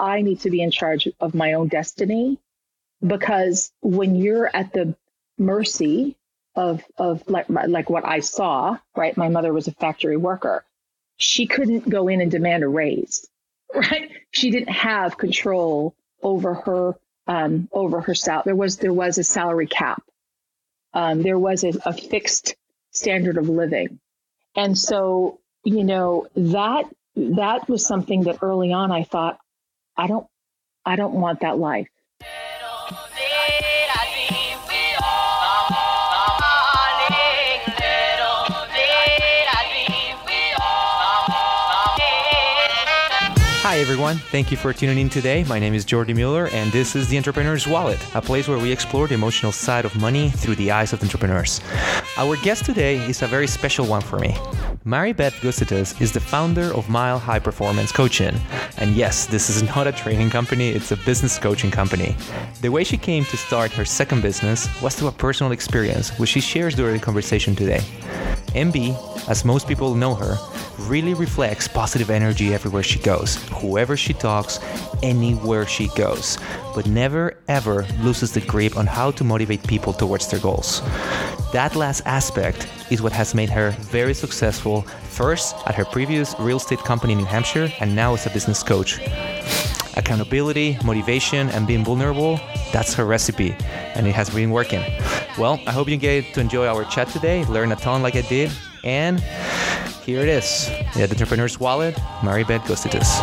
I need to be in charge of my own destiny because when you're at the mercy of of like like what I saw, right? My mother was a factory worker. She couldn't go in and demand a raise, right? She didn't have control over her um, over her salary. There was there was a salary cap. Um, there was a, a fixed standard of living, and so you know that that was something that early on I thought I don't I don't want that life. Hi, everyone. Thank you for tuning in today. My name is Jordi Mueller, and this is The Entrepreneur's Wallet, a place where we explore the emotional side of money through the eyes of entrepreneurs. Our guest today is a very special one for me. Mary Beth Gustitus is the founder of Mile High Performance Coaching. And yes, this is not a training company, it's a business coaching company. The way she came to start her second business was through a personal experience, which she shares during the conversation today. MB, as most people know her, really reflects positive energy everywhere she goes, whoever she talks, anywhere she goes, but never ever loses the grip on how to motivate people towards their goals. That last aspect is what has made her very successful, first at her previous real estate company in New Hampshire, and now as a business coach. Accountability, motivation, and being vulnerable that's her recipe, and it has been working. Well, I hope you get to enjoy our chat today, learn a ton like I did, and here it is. The Entrepreneur's Wallet, Mary Beth Gustitus.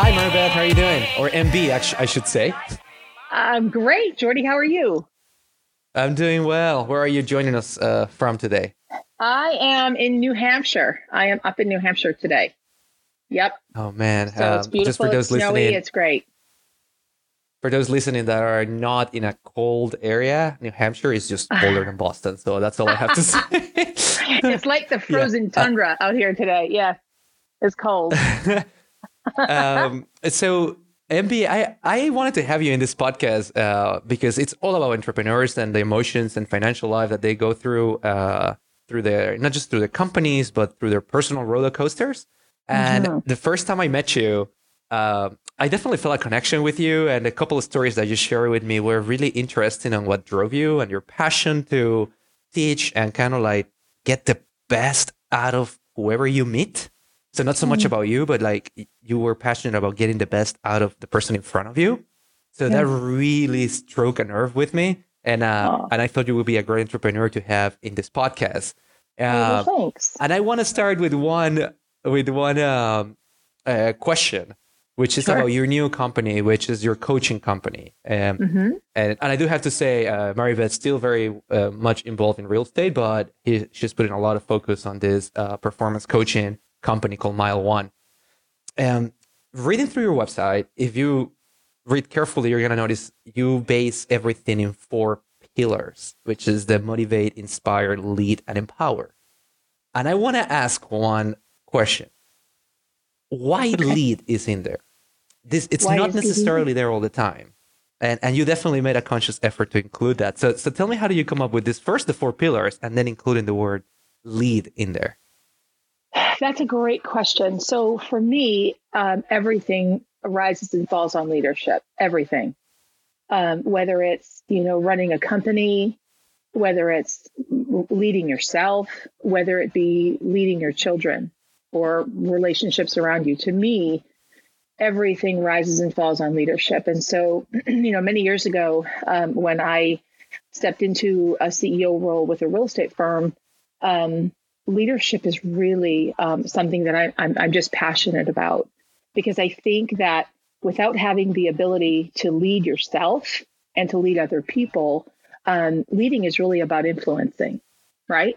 Hi, Mary Beth. How are you doing? Or MB, actually I should say. I'm great. Jordi, how are you? I'm doing well. Where are you joining us uh, from today? I am in New Hampshire. I am up in New Hampshire today. Yep. Oh man, so um, it's beautiful. Just for those it's snowy. Listening, it's great. For those listening that are not in a cold area, New Hampshire is just colder than Boston. So that's all I have to say. it's like the frozen yeah. tundra uh, out here today. Yeah, it's cold. um, so MB, I, I wanted to have you in this podcast uh, because it's all about entrepreneurs and the emotions and financial life that they go through uh, through their not just through their companies but through their personal roller coasters. And mm-hmm. the first time I met you, uh, I definitely felt a connection with you. And a couple of stories that you shared with me were really interesting on what drove you and your passion to teach and kind of like get the best out of whoever you meet. So not so much mm-hmm. about you, but like you were passionate about getting the best out of the person in front of you. So yeah. that really struck a nerve with me. And uh, and I thought you would be a great entrepreneur to have in this podcast. Uh, thanks. And I want to start with one with one um, uh, question, which is sure. about your new company, which is your coaching company. Um, mm-hmm. and, and I do have to say, uh, still very uh, much involved in real estate, but he, she's putting a lot of focus on this uh, performance coaching company called Mile One. And reading through your website, if you read carefully, you're going to notice you base everything in four pillars, which is the motivate, inspire, lead, and empower. And I want to ask one question. Why okay. lead is in there? This it's Why not necessarily there all the time. And and you definitely made a conscious effort to include that. So so tell me how do you come up with this first the four pillars and then including the word lead in there? That's a great question. So for me, um, everything rises and falls on leadership. Everything, um, whether it's you know running a company, whether it's leading yourself, whether it be leading your children or relationships around you. To me, everything rises and falls on leadership. And so, you know, many years ago, um, when I stepped into a CEO role with a real estate firm, um, leadership is really um, something that I, I'm, I'm just passionate about because I think that without having the ability to lead yourself and to lead other people, um, leading is really about influencing, right?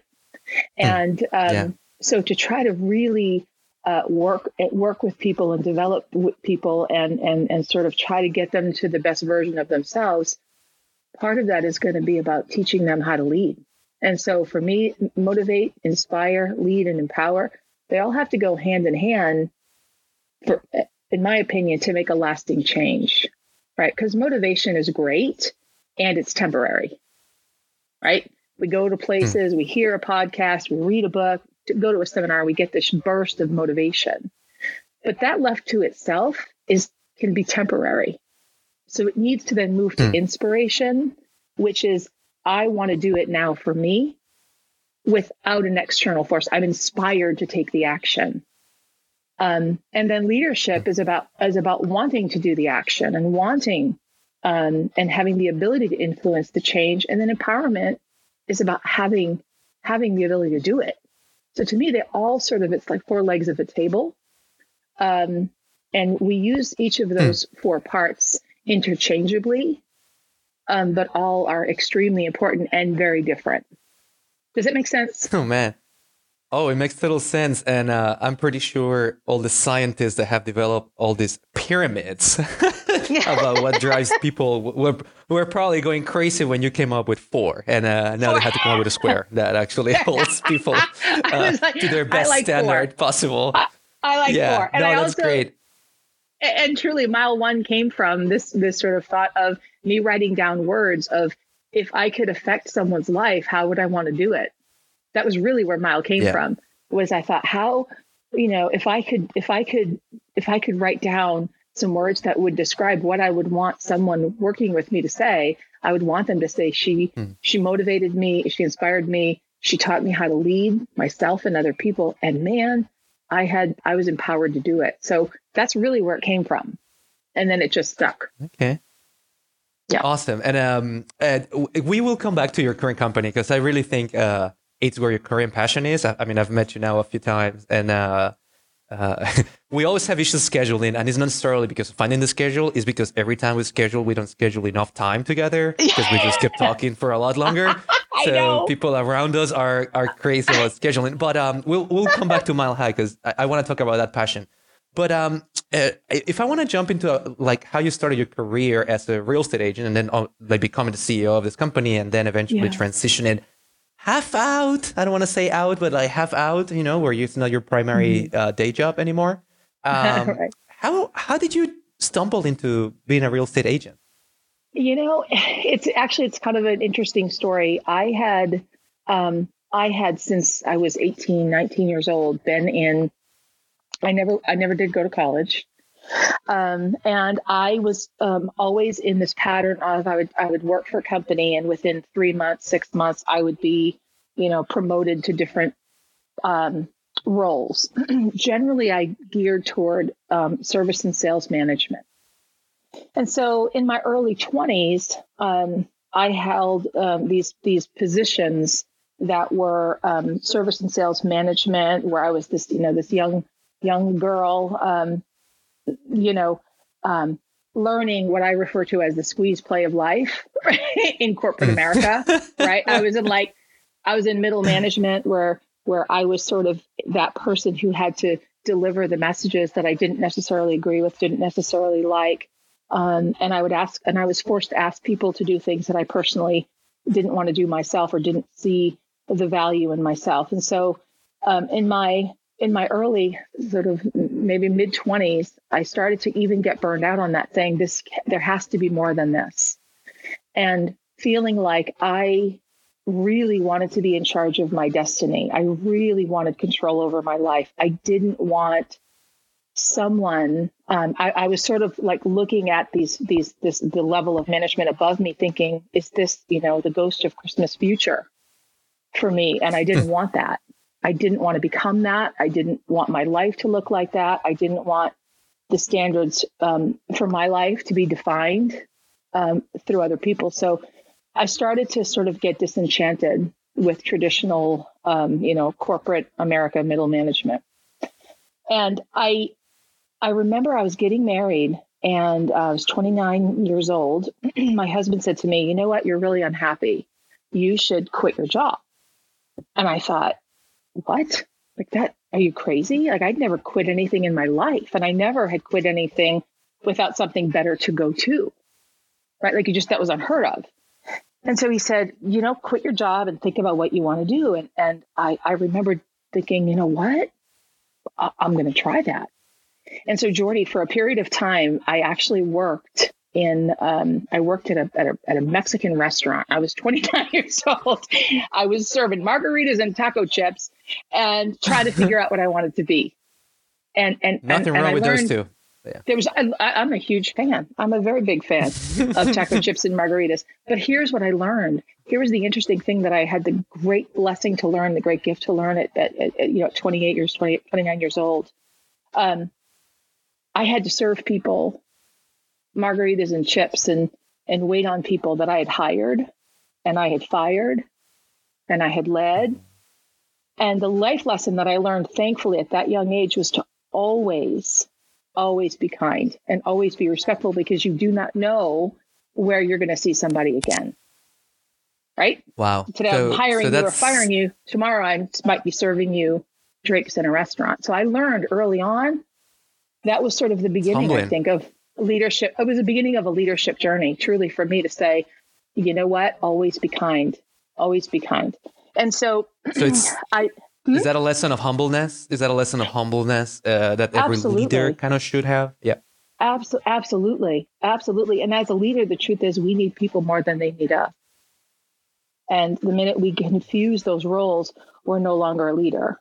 Hmm. And um, yeah so to try to really uh, work work with people and develop with people and and and sort of try to get them to the best version of themselves part of that is going to be about teaching them how to lead and so for me motivate inspire lead and empower they all have to go hand in hand for in my opinion to make a lasting change right because motivation is great and it's temporary right we go to places we hear a podcast we read a book go to a seminar, we get this burst of motivation. But that left to itself is can be temporary. So it needs to then move to mm. inspiration, which is I want to do it now for me without an external force. I'm inspired to take the action. Um, and then leadership is about is about wanting to do the action and wanting um, and having the ability to influence the change. And then empowerment is about having having the ability to do it. So to me, they all sort of it's like four legs of a table, um, and we use each of hmm. those four parts interchangeably, um, but all are extremely important and very different. Does it make sense? Oh man. Oh, it makes total sense. And uh, I'm pretty sure all the scientists that have developed all these pyramids about what drives people were, were probably going crazy when you came up with four. And uh, now they had to come up with a square that actually holds people uh, like, to their best like standard four. possible. I, I like yeah, four. And no, I that's also, great. And truly, mile one came from this this sort of thought of me writing down words of if I could affect someone's life, how would I want to do it? That was really where Mile came yeah. from. Was I thought how, you know, if I could, if I could, if I could write down some words that would describe what I would want someone working with me to say, I would want them to say she hmm. she motivated me, she inspired me, she taught me how to lead myself and other people, and man, I had I was empowered to do it. So that's really where it came from, and then it just stuck. Okay. Yeah. Awesome. And um, and we will come back to your current company because I really think uh, it's where your current passion is. I, I, mean, I've met you now a few times, and uh, uh, we always have issues scheduling, and it's not necessarily because of finding the schedule. It's because every time we schedule, we don't schedule enough time together because we just keep talking for a lot longer. So people around us are are crazy about scheduling. But um, we'll we'll come back to Mile High because I, I want to talk about that passion. But um, uh, if I want to jump into uh, like how you started your career as a real estate agent and then uh, like becoming the CEO of this company and then eventually yeah. transitioning half out. I don't want to say out, but like half out. You know, where it's not your primary mm-hmm. uh, day job anymore. Um, right. How how did you stumble into being a real estate agent? You know, it's actually it's kind of an interesting story. I had um, I had since I was 18, 19 years old been in I never I never did go to college. Um, and I was um, always in this pattern of I would I would work for a company and within three months, six months, I would be, you know, promoted to different um, roles. Generally, I geared toward um, service and sales management. And so, in my early twenties, um, I held um, these these positions that were service and sales management, where I was this you know this young young girl, um, you know, um, learning what I refer to as the squeeze play of life in corporate. America. right. I was in like, I was in middle management where, where I was sort of that person who had to deliver the messages that I didn't necessarily agree with, didn't necessarily like. Um, and I would ask, and I was forced to ask people to do things that I personally didn't want to do myself or didn't see the value in myself. And so, um, in my in my early sort of maybe mid 20s i started to even get burned out on that saying this there has to be more than this. And feeling like i really wanted to be in charge of my destiny. I really wanted control over my life. I didn't want someone um, I, I, was sort of like looking at these these this the level of management above me thinking is this you know the ghost of christmas future for me and i didn't want that I didn't want to become that. I didn't want my life to look like that. I didn't want the standards um, for my life to be defined um, through other people. So I started to sort of get disenchanted with traditional, um, you know, corporate America middle management. And I, I remember I was getting married and uh, I was 29 years old. my husband said to me, "You know what? You're really unhappy. You should quit your job." And I thought, what? Like that? Are you crazy? Like I'd never quit anything in my life, and I never had quit anything without something better to go to. Right? Like you just that was unheard of. And so he said, you know, quit your job and think about what you want to do. And and I I remember thinking, you know what? I, I'm going to try that. And so Jordi, for a period of time, I actually worked in um, I worked at a, at a at a Mexican restaurant. I was 29 years old. I was serving margaritas and taco chips and trying to figure out what I wanted to be. And and nothing and, wrong and with learned, those two. Yeah. There was I, I'm a huge fan. I'm a very big fan of taco chips and margaritas. But here's what I learned. Here was the interesting thing that I had the great blessing to learn, the great gift to learn at, at, at you know 28 years, 20, 29 years old. Um, I had to serve people margaritas and chips and and wait on people that I had hired and I had fired and I had led. And the life lesson that I learned, thankfully, at that young age was to always, always be kind and always be respectful because you do not know where you're going to see somebody again. Right? Wow. Today so, I'm hiring so you or firing you. Tomorrow I might be serving you drinks in a restaurant. So I learned early on that was sort of the beginning, Humbling. I think, of leadership. It was the beginning of a leadership journey, truly, for me to say, you know what, always be kind, always be kind. And so, so it's I. Is that a lesson of humbleness? Is that a lesson of humbleness uh, that every Absolutely. leader kind of should have? Yeah. Abso- absolutely, absolutely. And as a leader, the truth is, we need people more than they need us. And the minute we confuse those roles, we're no longer a leader.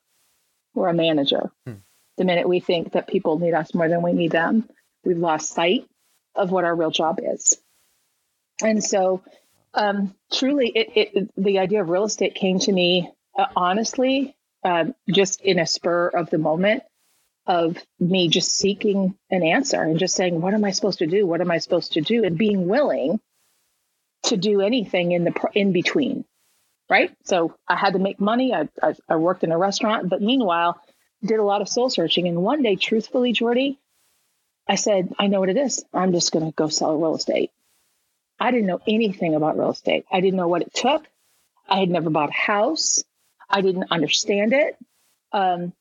We're a manager. Hmm. The minute we think that people need us more than we need them, we've lost sight of what our real job is. And so, um, truly, it, it, the idea of real estate came to me uh, honestly, um, just in a spur of the moment of me just seeking an answer and just saying, "What am I supposed to do? What am I supposed to do?" and being willing to do anything in the in between. Right. So I had to make money. I, I, I worked in a restaurant, but meanwhile, did a lot of soul searching. And one day, truthfully, Jordi, I said, I know what it is. I'm just going to go sell real estate. I didn't know anything about real estate. I didn't know what it took. I had never bought a house. I didn't understand it. Um,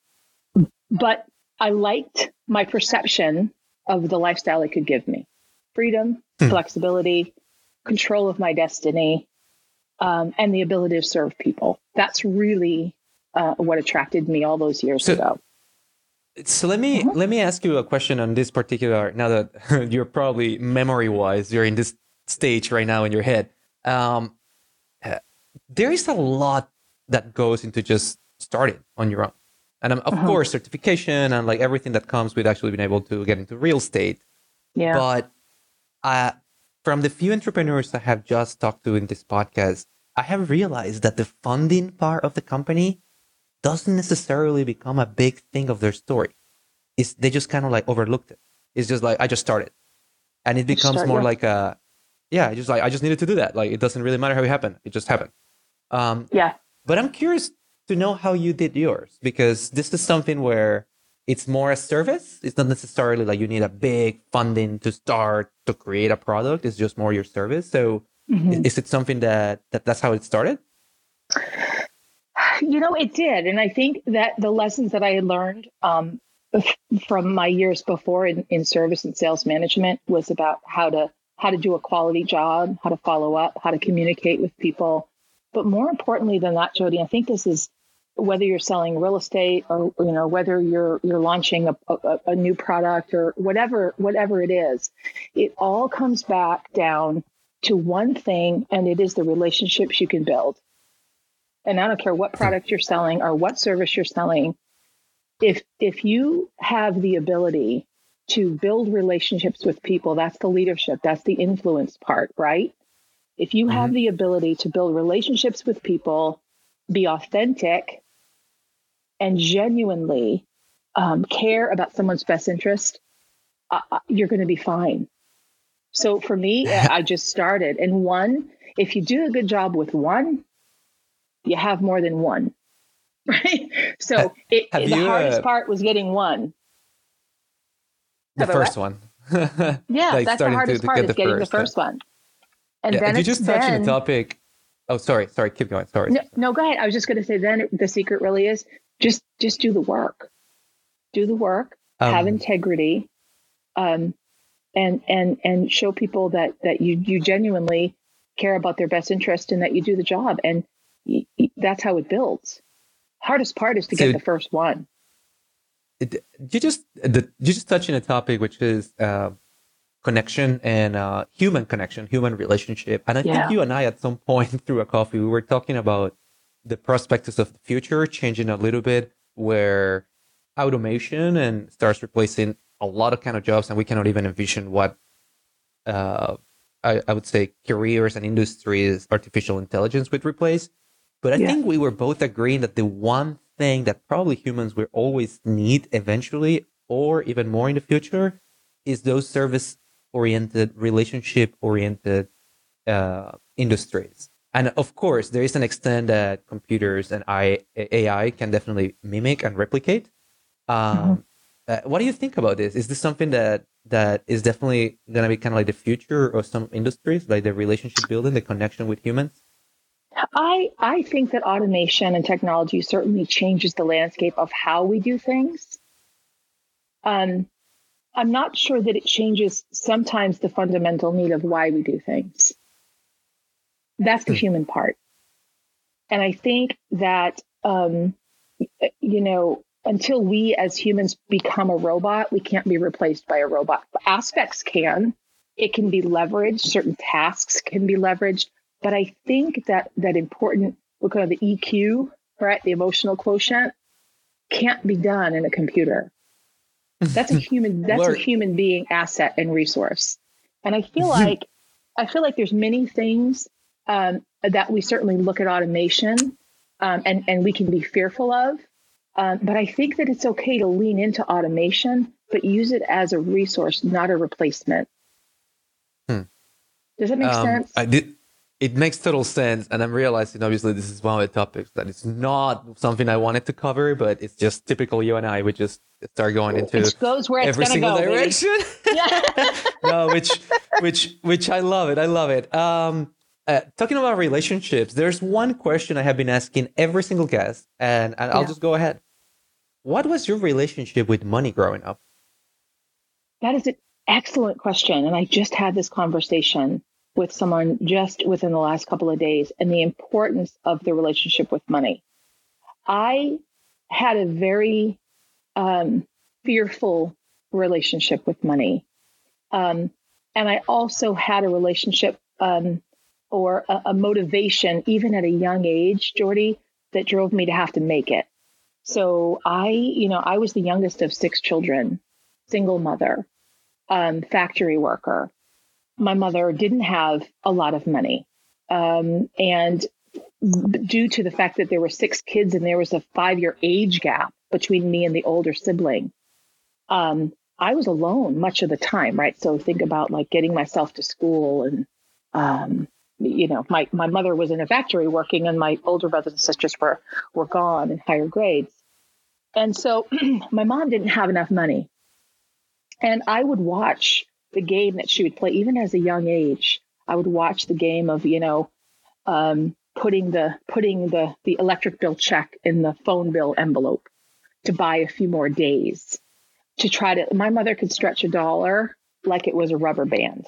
but I liked my perception of the lifestyle it could give me freedom, Hmm. flexibility, control of my destiny, um, and the ability to serve people. That's really uh, what attracted me all those years So- ago. So let me Mhm. let me ask you a question on this particular. Now that you're probably memory wise, you're in this stage right now in your head. Um, uh, there is a lot that goes into just starting on your own, and um, of Uh-huh. course certification and like everything that comes with actually being able to get into real estate. Yeah. But uh, from the few entrepreneurs I have just talked to in this podcast, I have realized that the funding part of the company doesn't necessarily become a big thing of their story. It's, they just kind of like overlooked it. It's just like, I just started. And it becomes start, more yeah. like a, yeah, just like, I just needed to do that. Like, it doesn't really matter how it happened. It just happened. Um, yeah. but I'm curious to know how you did yours because this is something where it's more a service. It's not necessarily like you need a big funding to start to create a product. It's just more your service. So Mhm. i- is it something that, that that's how it started? You know, it did. And I think that the lessons that I had learned um, from my years before in, in service and sales management was about how to how to do a quality job, how to follow up, how to communicate with people. But more importantly than that, Jordi, I think this is whether you're selling real estate or you know whether you're you're launching a, a, a new product or whatever whatever it is, it all comes back down to one thing, and it is the relationships you can build and I don't care what product you're selling or what service you're selling, if if you have the ability to build relationships with people, that's the leadership, that's the influence part, right? If you have Mhm. the ability to build relationships with people, be authentic, and genuinely um, care about someone's best interest, uh, uh, you're going to be fine. So for me, I just started, and one, if you do a good job with one, you have more than one right so it, have the you, hardest uh, part was getting one The About first one. yeah Like that's the starting to- hardest to part is the getting first, the first one and yeah, then you just touched on then, topic. Oh, sorry, sorry. Keep going. Sorry. no, no go ahead i was just going to say then the secret really is just just do the work do the work have Um, integrity um and and and show people that that you you genuinely care about their best interest and that you do the job and that's how it builds hardest part is to So- get the first one it- you just the, you just touched on a topic which is uh, connection and uh, human connection, human relationship. And I yeah. think you and I, at some point through a coffee, we were talking about the prospects of the future changing a little bit, where automation and starts replacing a lot of kind of jobs, and we cannot even envision what uh, I, I, would say careers and industries artificial intelligence would replace. But I yeah. think we were both agreeing that the one thing that probably humans will always need eventually, or even more in the future, is those service oriented, relationship oriented uh, industries. And of course, there is an extent that computers and AI can definitely mimic and replicate. Um, mm-hmm. uh, what do you think about this? Is this something that that is definitely going to be kind of like the future of some industries, like the relationship building, the connection with humans? I I think that automation and technology certainly changes the landscape of how we do things. Um, I'm not sure that it changes sometimes the fundamental need of why we do things. That's the hmm. human part. And I think that, um, you know, until we as humans become a robot, we can't be replaced by a robot. Aspects can, it can be leveraged, certain tasks can be leveraged. But I think that that important, we call the EQ, right? The emotional quotient can't be done in a computer. That's a human. That's a human being asset and resource. And I feel like I feel like there's many things um, that we certainly look at automation um, and and we can be fearful of. Um, but I think that it's okay to lean into automation, but use it as a resource, not a replacement. Hmm. Does that make um, sense? I did it makes total sense. And I'm realizing, obviously, this is one of the topics that it's not something I wanted to cover, but it's just typical you and I would just start going into it goes where every single go, direction. Yeah. no, which, which, which I love it. I love it. Um, uh, talking about relationships, there's one question I have been asking every single guest, and, and I'll just go ahead. What was your relationship with money growing up? That is an excellent question. And I just had this conversation with someone just within the last couple of days and the importance of the relationship with money. I had a very um, fearful relationship with money. Um, and I also had a relationship um, or a, a, motivation, even at a young age, Jordy, that drove me to have to make it. So I, you know, I was the youngest of six children, single mother, um, factory worker my mother didn't have a lot of money. Um, and due to the fact that there were six kids and there was a five year age gap between me and the older sibling, um, I was alone much of the time, right? So think about like getting myself to school and, um, you know, my, my mother was in a factory working and my older brothers and sisters were, were gone in higher grades. And so my mom didn't have enough money. And I would watch the game that she would play, even as a young age. I would watch the game of, you know, um, putting the putting the the electric bill check in the phone bill envelope to buy a few more days to try to. My mother could stretch a dollar like it was a rubber band.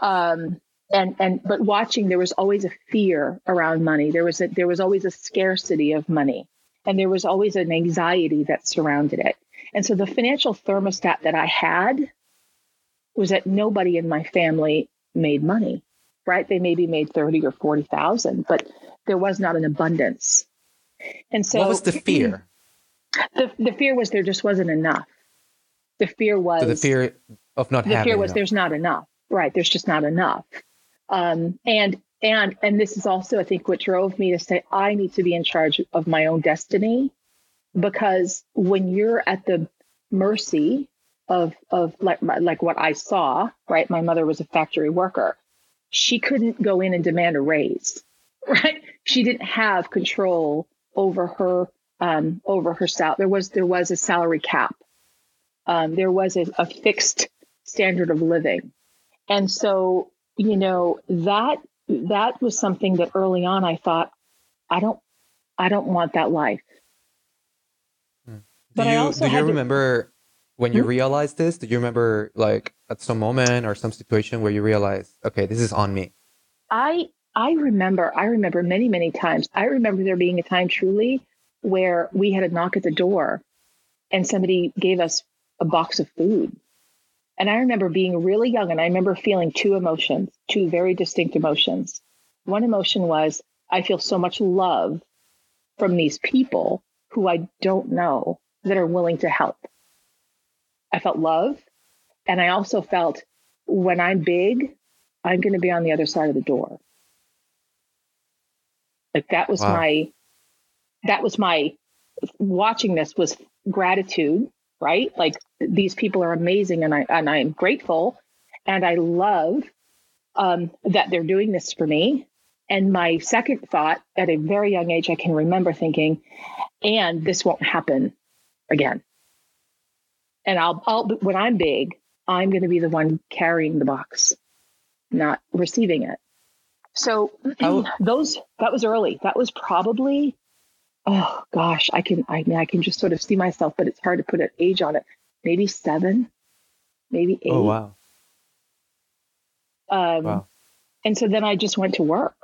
Um, and and but watching, there was always a fear around money. There was a there was always a scarcity of money, and there was always an anxiety that surrounded it. And so the financial thermostat that I had was that nobody in my family made money, right? They maybe made 30 or 40,000, but there was not an abundance. And so what was the fear? The, the fear was there just wasn't enough. The fear was so the fear of not the fear was enough. there's not enough. Right. There's just not enough. Um, and and and this is also I think what drove me to say I need to be in charge of my own destiny because when you're at the mercy of of like like what I saw, right? My mother was a factory worker. She couldn't go in and demand a raise, right? She didn't have control over her um, over her salary. There was there was a salary cap. Um, there was a, a fixed standard of living, and so you know that that was something that early on I thought I don't I don't want that life. Hmm. But you, I also do you remember when you mm-hmm. realized this, do you remember like at some moment or some situation where you realized, okay, this is on me? I I remember, I remember many, many times. I remember there being a time truly where we had a knock at the door and somebody gave us a box of food. And I remember being really young and I remember feeling two emotions, two very distinct emotions. One emotion was, I feel so much love from these people who I don't know that are willing to help. I felt love. And I also felt when I'm big, I'm going to be on the other side of the door. Like that was wow. my, that was my watching this was gratitude, right? Like these people are amazing and I, and I'm grateful and I love um, that they're doing this for me. And my second thought at a very young age, I can remember thinking, and this won't happen again. And I'll, I'll when I'm big, I'm going to be the one carrying the box, not receiving it. So How, those that was early. That was probably oh gosh, I can I mean I can just sort of see myself, but it's hard to put an age on it. Maybe seven, maybe eight. Oh wow. Um, wow. And so then I just went to work.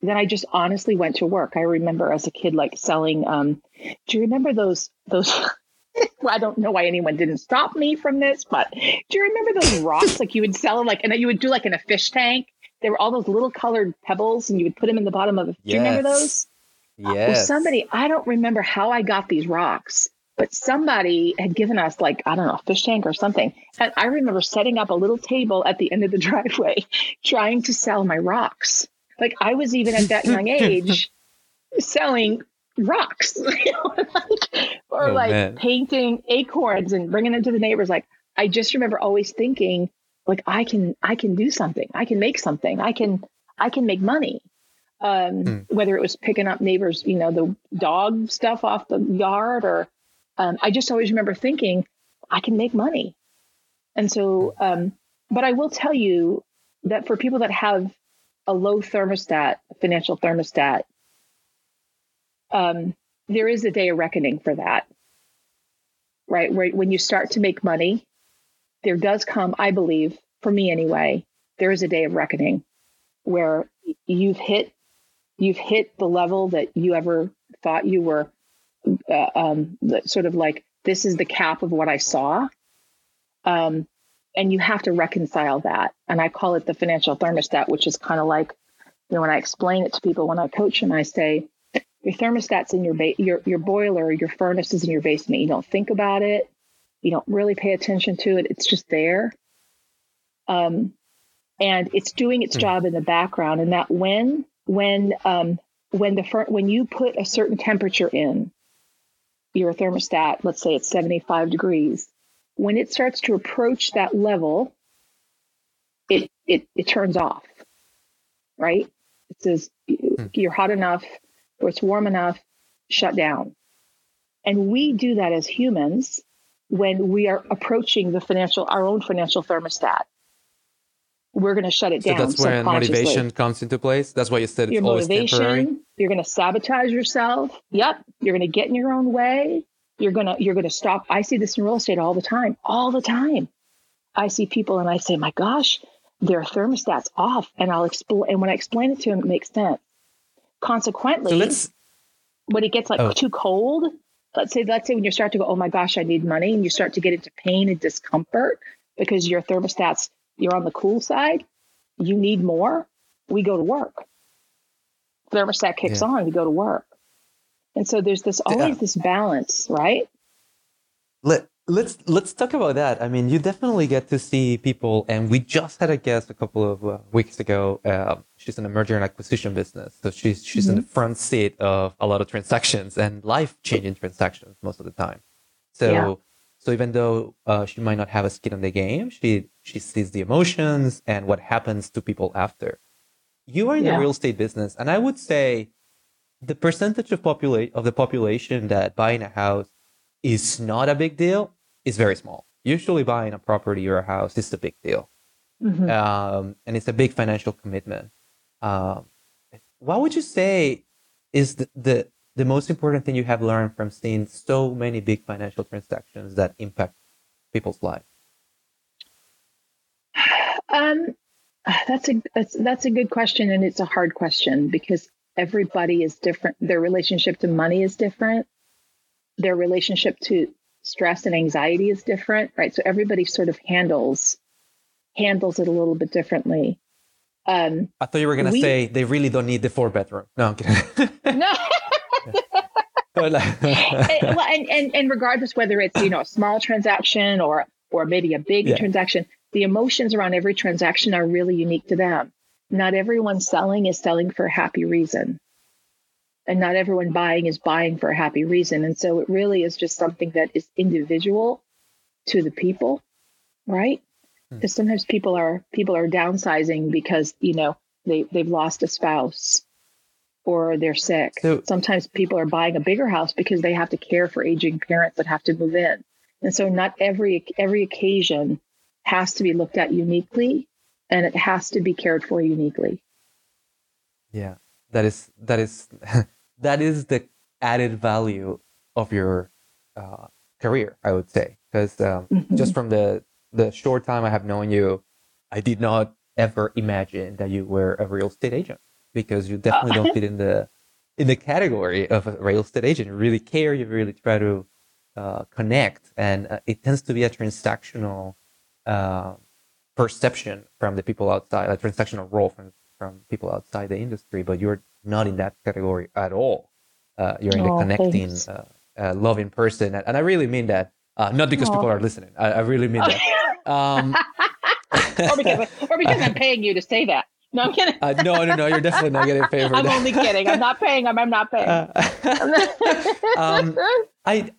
Then I just honestly went to work. I remember as a kid like selling. Um, do you remember those those? well, I don't know why anyone didn't stop me from this, but do you remember those rocks like you would sell them like and you would do like in a fish tank? There were all those little colored pebbles and you would put them in the bottom of. A, yes. Do you remember those? Oh, yes. Well, somebody I don't remember how I got these rocks, but somebody had given us like I don't know a fish tank or something, and I remember setting up a little table at the end of the driveway, trying to sell my rocks. Like I was even at that young age selling rocks, or oh, like man. painting acorns and bringing them to the neighbors. Like I just remember always thinking, like I can, I can do something. I can make something. I can, I can make money. Um, mm. Whether it was picking up neighbors, you know, the dog stuff off the yard, or um, I just always remember thinking, I can make money. And so, hmm. um, but I will tell you that for people that have a low thermostat, financial thermostat, um, there is a day of reckoning for that, right? Where when you start to make money, there does come, I believe, for me anyway, there is a day of reckoning where you've hit you've hit the level that you ever thought you were uh, um, sort of like this is the cap of what I saw. Um, and you have to reconcile that. And I call it the financial thermostat, which is kind of like, you know, when I explain it to people, when I coach them, I say, your thermostat's in your ba- your your boiler, your furnace is in your basement. You don't think about it. You don't really pay attention to it. It's just there. Um, and it's doing its hmm. job in the background. And that when when um, when the fir- when you put a certain temperature in your thermostat, let's say it's 75 degrees, when it starts to approach that level, it it it turns off. Right? It says hmm. you're hot enough or it's warm enough, shut down. And we do that as humans when we are approaching the financial, our own financial thermostat. We're going to shut it so down. that's when motivation comes into place. That's why you said it's your always motivation, temporary. You're going to sabotage yourself. Yep. You're going to get in your own way. You're going to, you're going to stop. I see this in real estate all the time, all the time. I see people and I say, my gosh, their thermostat's off. And I'll explain. And when I explain it to them, it makes sense. Consequently, so when it gets like oh. too cold, let's say let's say when you start to go, oh my gosh, I need money, and you start to get into pain and discomfort because your thermostat's you're on the cool side, you need more. We go to work. Thermostat kicks yeah. on, we go to work. And so there's this always yeah. this balance, right? Let let's let's talk about that. I mean, you definitely get to see people, and we just had a guest a couple of uh, weeks ago. Uh, she's in a merger and acquisition business, so she's she's mm-hmm. in the mm-hmm. front seat of a lot of transactions and life changing transactions most of the time. So. Yeah. So even though uh, she might not have a skin in the game, she she sees the emotions and what happens to people after. You are in yeah. the real estate business, and I would say the percentage of populate of the population that buying a house is not a big deal is very small. Usually, buying a property or a house is a big deal, mm-hmm. um, and it's a big financial commitment. Um, what would you say is the, the the most important thing you have learned from seeing so many big financial transactions that impact people's lives? Um, that's a that's that's a good question, and it's a hard question because everybody is different. Their relationship to money is different their relationship to stress and anxiety is different, right? So everybody sort of handles handles it a little bit differently. Um, I thought you were gonna we, say they really don't need the four bedroom. No, I'm kidding. no. and, well, and, and and regardless whether it's you know a small transaction or or maybe a big yeah. transaction, the emotions around every transaction are really unique to them. Not everyone selling is selling for a happy reason. And not everyone buying is buying for a happy reason. And so it really is just something that is individual to the people, right? Because sometimes people are people are downsizing because, you know, they, they've lost a spouse or they're sick. So, Sometimes people are buying a bigger house because they have to care for aging parents that have to move in. And so not every every occasion has to be looked at uniquely and it has to be cared for uniquely. Yeah. That is that is that is the added value of your uh, career, I would say. Because um, mm-hmm. just from the the short time I have known you, I did not ever imagine that you were a real estate agent because you definitely don't fit in the in the category of a real estate agent. You really care. You really try to uh, connect, and uh, it tends to be a transactional uh, perception from the people outside, a transactional role from from people outside the industry. But you're not in that category at all. Uh, you're in oh, the connecting, uh, uh, loving person, and, I really mean that. Not because oh. people are listening. I, I really mean that. Um, or because, or because I'm paying you to say that. No, I'm kidding. Uh, no, no, no. You're definitely not getting paid for I'm that. only kidding. I'm not paying. I'm, I'm not paying. Uh, um, I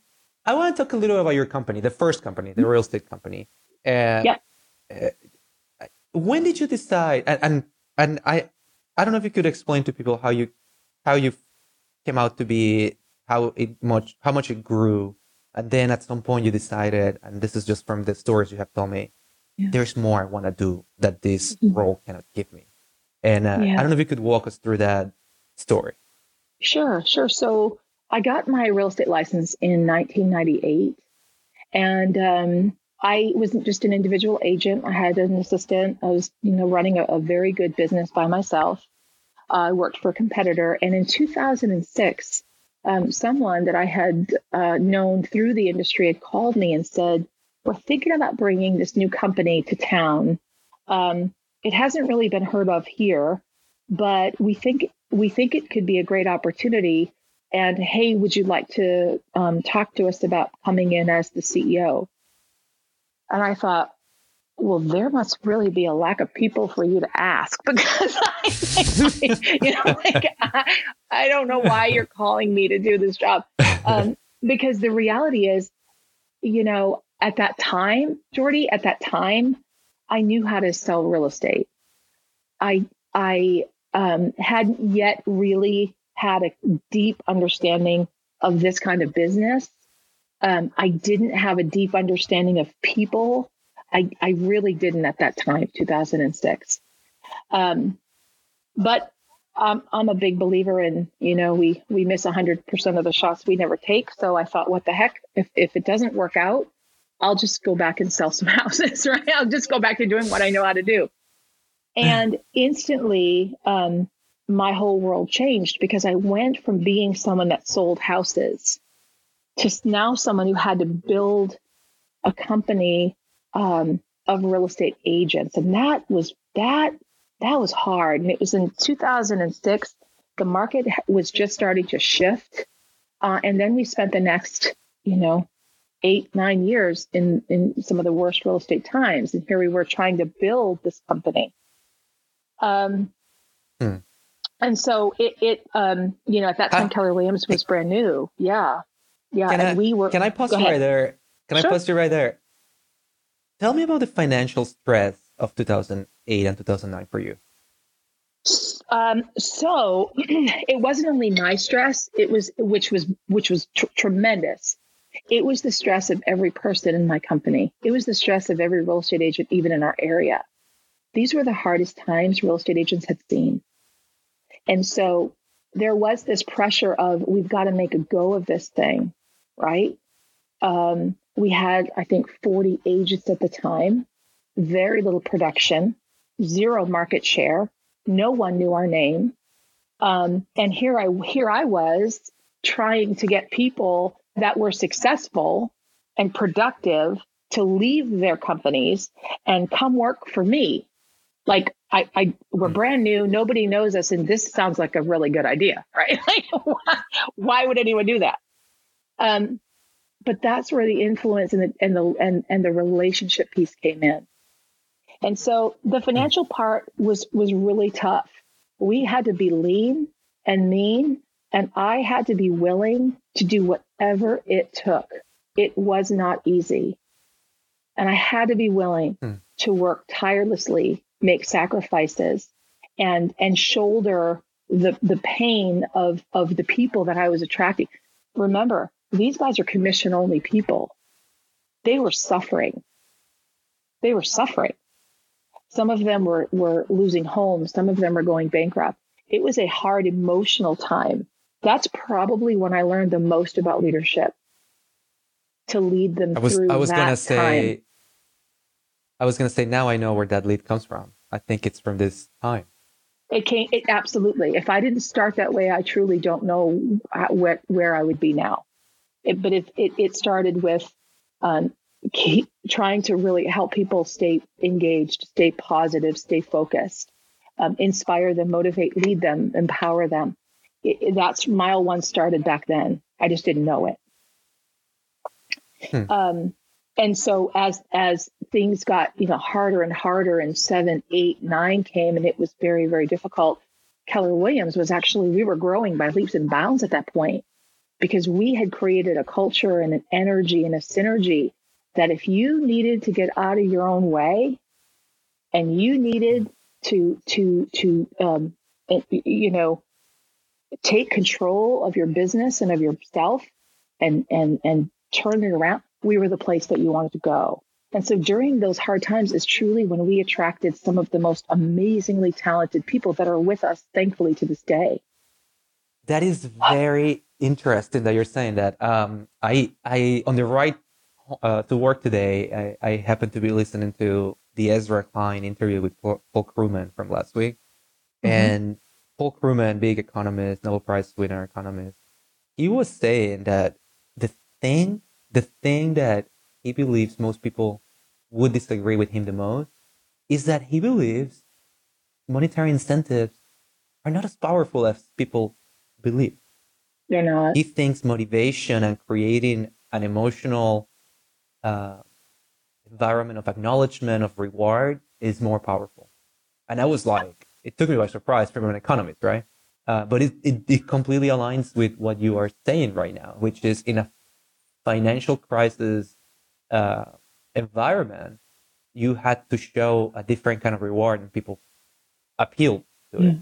I want to talk a little about your company, the first company, the real estate company. Uh, yeah. Uh, when did you decide? And, and and I I don't know if you could explain to people how you how you came out to be how it much how much it grew, and then at some point you decided, and this is just from the stories you have told me, yeah. there's more I want to do that this mm-hmm. role cannot give me. And uh, yeah. I don't know if you could walk us through that story. Sure, sure. So I got my real estate license in 1998, and um, I wasn't just an individual agent. I had an assistant. I was, you know, running a, a very good business by myself. Uh, I worked for a competitor, and in 2006, um, someone that I had uh, known through the industry had called me and said, "We're thinking about bringing this new company to town. Um, it hasn't really been heard of here, but we think we think it could be a great opportunity. And hey, would you like to um, talk to us about coming in as the CEO? And I thought, well, there must really be a lack of people for you to ask because I, you know, like, I, I, don't know why you're calling me to do this job. Um, because the reality is, you know, at that time, Jordi, at that time, I knew how to sell real estate. I I um, hadn't yet really had a deep understanding of this kind of business. Um, I didn't have a deep understanding of people. I, I really didn't at that time, 2006. Um, but I'm, I'm a big believer in, you know, we, we miss 100% of the shots we never take. So I thought, what the heck? If, if it doesn't work out, I'll just go back and sell some houses, right? I'll just go back to doing what I know how to do. And instantly, um, my whole world changed because I went from being someone that sold houses to now someone who had to build a company um, of real estate agents, and that was that that was hard. And it was in 2006. The market was just starting to shift, uh, and then we spent the next, you know, eight, nine years in, in some of the worst real estate times. And here we were trying to build this company. Um, hmm. And so it, it um, you know, at that time, uh, Keller Williams was brand new. Yeah. Yeah. and I, we were. Can I pause you right there? Can sure. I pause you right there? Tell me about the financial stress of 2008 and 2009 for you. Um, so it wasn't only my stress; it was which was which was tr- tremendous. It was the stress of every person in my company. It was the stress of every real estate agent, even in our area. These were the hardest times real estate agents had seen. And so there was this pressure of we've got to make a go of this thing, right? Um, we had, I think, 40 agents at the time, very little production, zero market share. No one knew our name. Um, and here I here I was trying to get people that were successful and productive to leave their companies and come work for me. Like I, I we're hmm. brand new, nobody knows us, and this sounds like a really good idea, right? Like, why, why would anyone do that? Um, but that's where the influence and the and the and, and the relationship piece came in. And so the financial part was was really tough. We had to be lean and mean, and I had to be willing to do whatever it took. It was not easy. And I had to be willing hmm. to work tirelessly, make sacrifices, and and shoulder the the pain of of the people that I was attracting. Remember, these guys are commission only people. They were suffering. They were suffering. Some of them were, were losing homes. Some of them were going bankrupt. It was a hard emotional time. That's probably when I learned the most about leadership to lead them I was, through I was gonna say, time. I was going to say, now I know where that lead comes from. I think it's from this time. It came, it absolutely. If I didn't start that way, I truly don't know where, where I would be now. It, but it, it, it started with um, keep trying to really help people stay engaged, stay positive, stay focused, um, inspire them, motivate, lead them, empower them. It, that's mile one started back then. I just didn't know it. Hmm. Um, and so as as things got you know harder and harder, and seven, eight, nine came, and it was very very difficult. Keller Williams was actually we were growing by leaps and bounds at that point because we had created a culture and an energy and a synergy that if you needed to get out of your own way and you needed to to to um, you know take control of your business and of yourself and and and turn it around we were the place that you wanted to go. And so during those hard times is truly when we attracted some of the most amazingly talented people that are with us thankfully to this day that is very interesting that you're saying that um, i i on the right uh, to work today, I, I happened to be listening to the Ezra Klein interview with Paul, Krugman from last week. Mm-hmm. And Paul Krugman, big economist, Nobel Prize winner economist, he was saying that the thing, the thing that he believes most people would disagree with him the most is that he believes monetary incentives are not as powerful as people believe. They're not. He thinks motivation and creating an emotional uh, environment of acknowledgement of reward is more powerful. And I was like, it took me by surprise from an economist, right? Uh, but it, it, it completely aligns with what you are saying right now, which is in a financial crisis uh, environment, you had to show a different kind of reward and people appeal to it.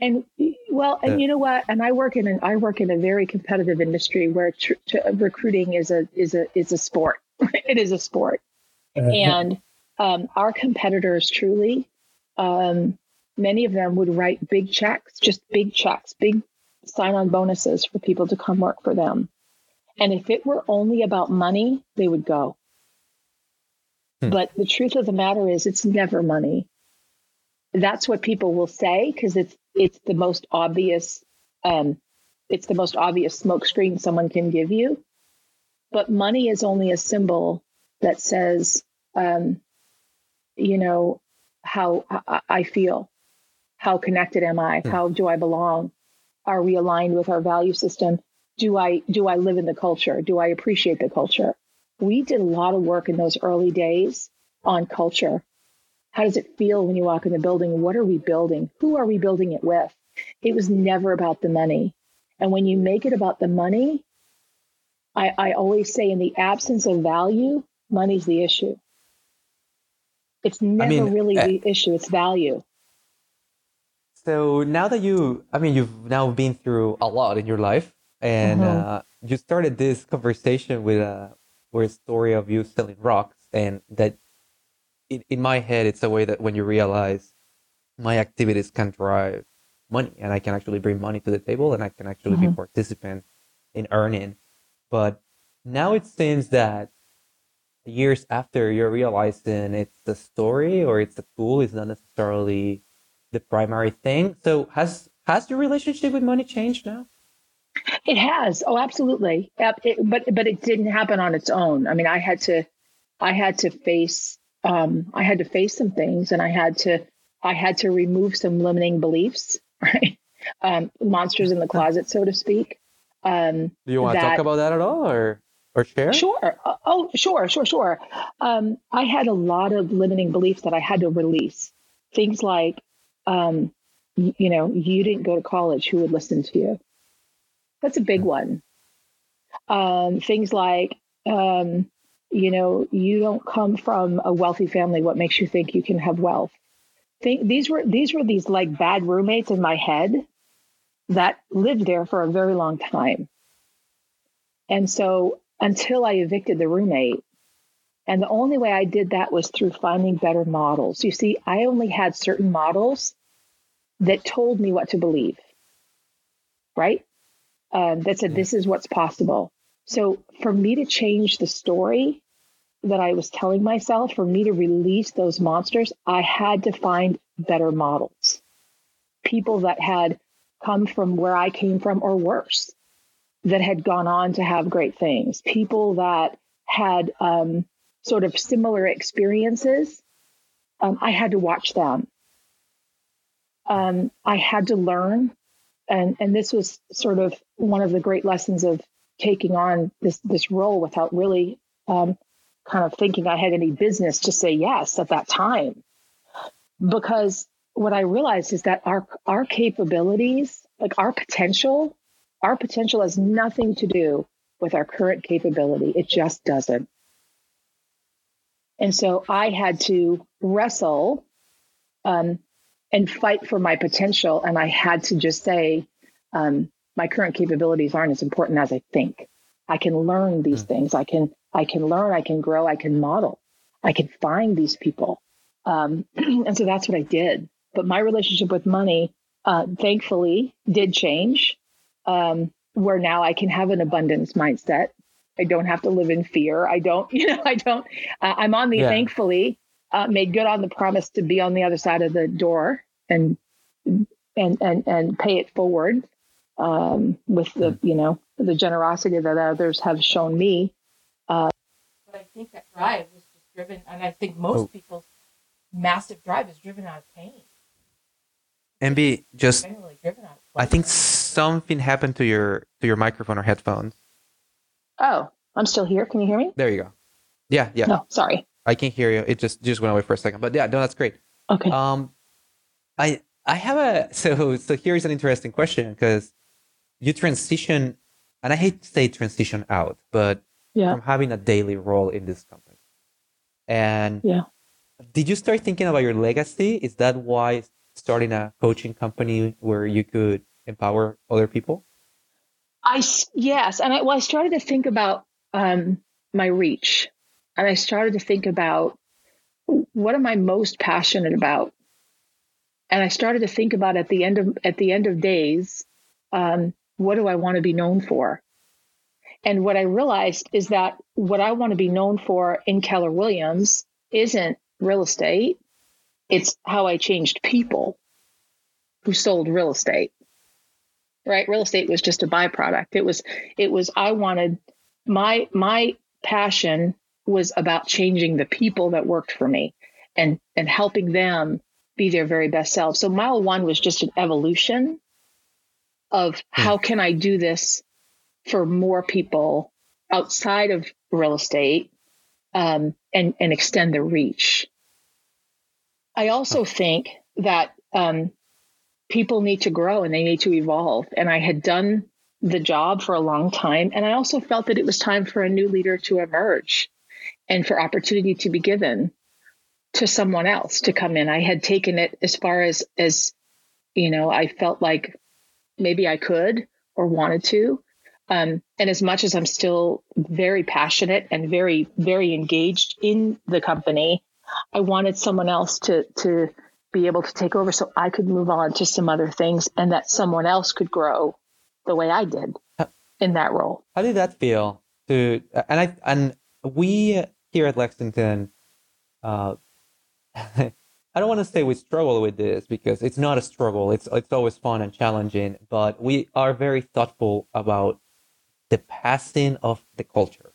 And well, and you know what? And I work in an I work in a very competitive industry where tr- tr- recruiting is a is a is a sport. it is a sport. Uh-huh. And um, our competitors truly, um, many of them would write big checks, just big checks, big sign on bonuses for people to come work for them. And if it were only about money, they would go. Hmm. But the truth of the matter is, it's never money. That's what people will say because it's it's the most obvious. Um, it's the most obvious smokescreen someone can give you. But money is only a symbol that says, um, you know, how I feel, how connected am I, hmm. how do I belong, are we aligned with our value system? Do I do I live in the culture? Do I appreciate the culture? We did a lot of work in those early days on culture. How does it feel when you walk in the building? What are we building? Who are we building it with? It was never about the money. And when you make it about the money, I, I always say, in the absence of value, money's the issue. It's never I mean, really uh, the issue, it's value. So now that you, I mean, you've now been through a lot in your life, and mm-hmm. uh, you started this conversation with a with a story of you selling rocks, and that in, in my head, it's a way that when you realize my activities can drive money, and I can actually bring money to the table, and I can actually mm-hmm. be a participant in earning but now it seems that years after you're realizing it's the story or it's the tool, is not necessarily the primary thing. So has has your relationship with money changed now? It has. Oh, absolutely. It, but but it didn't happen on its own. I mean, I had to I had to face um, I had to face some things, and I had to I had to remove some limiting beliefs, right? Um, monsters in the closet, so to speak. Um, Do you want that, to talk about that at all, or or share? Sure. Uh, oh, sure, sure, sure. Um, I had a lot of limiting beliefs that I had to release. Things like, um, you, you know, you didn't go to college. Who would listen to you? That's a big one. Um, things like, um, you know, you don't come from a wealthy family. What makes you think you can have wealth? Think these were these were these like bad roommates in my head that lived there for a very long time. And so until I evicted the roommate, and the only way I did that was through finding better models. You see, I only had certain models that told me what to believe, right? Um, that said, this is what's possible. So for me to change the story that I was telling myself, for me to release those monsters, I had to find better models, people that had come from where I came from or worse, that had gone on to have great things, people that had um, sort of similar experiences. Um, I had to watch them. Um, I had to learn, and and this was sort of one of the great lessons of taking on this this role without really um, kind of thinking I had any business to say yes at that time. Because what I realized is that our our capabilities, like our potential, our potential has nothing to do with our current capability. It just doesn't. And so I had to wrestle um, and fight for my potential. And I had to just say, um, my current capabilities aren't as important as I think. I can learn these mm. things. I can I can learn. I can grow. I can model. I can find these people. Um, and so that's what I did. But my relationship with money, uh, thankfully, did change. Um, where now I can have an abundance mindset. I don't have to live in fear. I don't, you know, I don't. Uh, I'm on the yeah. thankfully uh, made good on the promise to be on the other side of the door and and and and pay it forward um, with the mm. you know the generosity that others have shown me. Uh, but I think that drive was just driven, and I think most oh. people's massive drive is driven out of pain. MB, just I think something happened to your to your microphone or headphones. Oh, I'm still here. Can you hear me? There you go. Yeah, yeah. No, sorry. I can't hear you. It just just went away for a second, but yeah, no, that's great. Okay. Um, I I have a so so here's an interesting question because you transition, and I hate to say transition out, but yeah. from having a daily role in this company, and yeah, did you start thinking about your legacy? Is that why starting a coaching company where you could empower other people? I yes, and I, well, I started to think about um, my reach and I started to think about what am I most passionate about? And I started to think about at the end of at the end of days, um, what do I want to be known for? And what I realized is that what I want to be known for in Keller Williams isn't real estate. It's how I changed people who sold real estate. Right? Real estate was just a byproduct. It was it was I wanted my my passion was about changing the people that worked for me and and helping them be their very best selves. So mile one was just an evolution of hmm. how can I do this for more people outside of real estate um, and and extend the reach. I also think that um, people need to grow and they need to evolve. And I had done the job for a long time, and I also felt that it was time for a new leader to emerge and for opportunity to be given to someone else to come in. I had taken it as far as as you know, I felt like maybe I could or wanted to. Um, and as much as I'm still very passionate and very, very engaged in the company, I wanted someone else to to be able to take over so I could move on to some other things and that someone else could grow the way I did in that role. How did that feel? To and I and we here at Lexington, uh, I don't want to say we struggle with this because it's not a struggle. It's it's always fun and challenging, but we are very thoughtful about the passing of the culture,